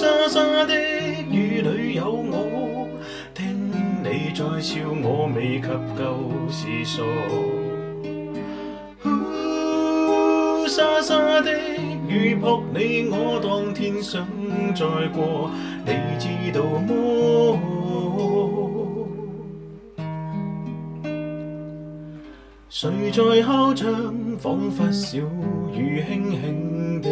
沙沙的雨里有我，听你在笑我未及旧时傻。沙沙的雨扑你我，当天想再过，你知道么？谁在敲窗？仿佛小雨轻轻地，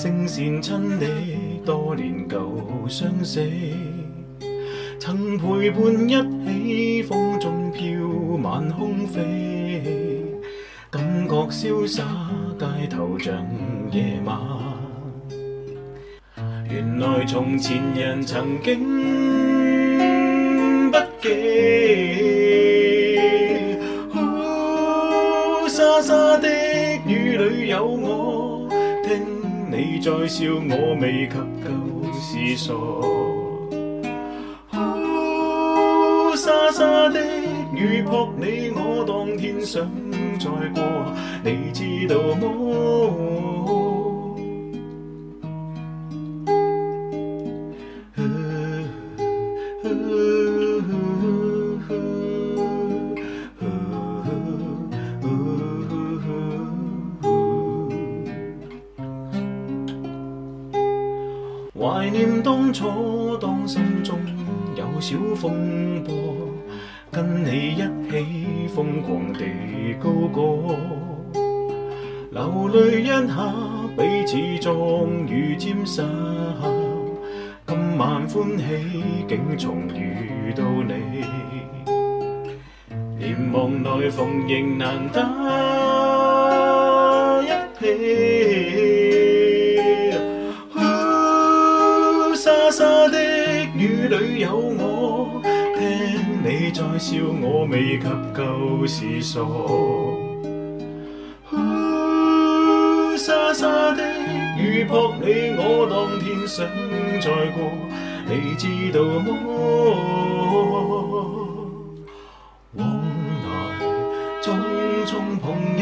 声线亲你多年旧相识，曾陪伴一起，风中飘，晚空飞，感觉潇洒，街头像夜晚。原来从前人曾经不记。沙沙的雨里有我，你在笑，我未及旧时傻。沙沙的雨扑你我，当天想再过，你知道么？怀念当初，当心中有小风波，跟你一起疯狂地高歌，流泪一下，彼此终于沾湿。今晚欢喜，竟重遇到你，连望内逢迎难得沙的雨里有我听你在笑我未及旧时傻。沙沙的雨扑你我当天想再过你知道么？往来种种碰一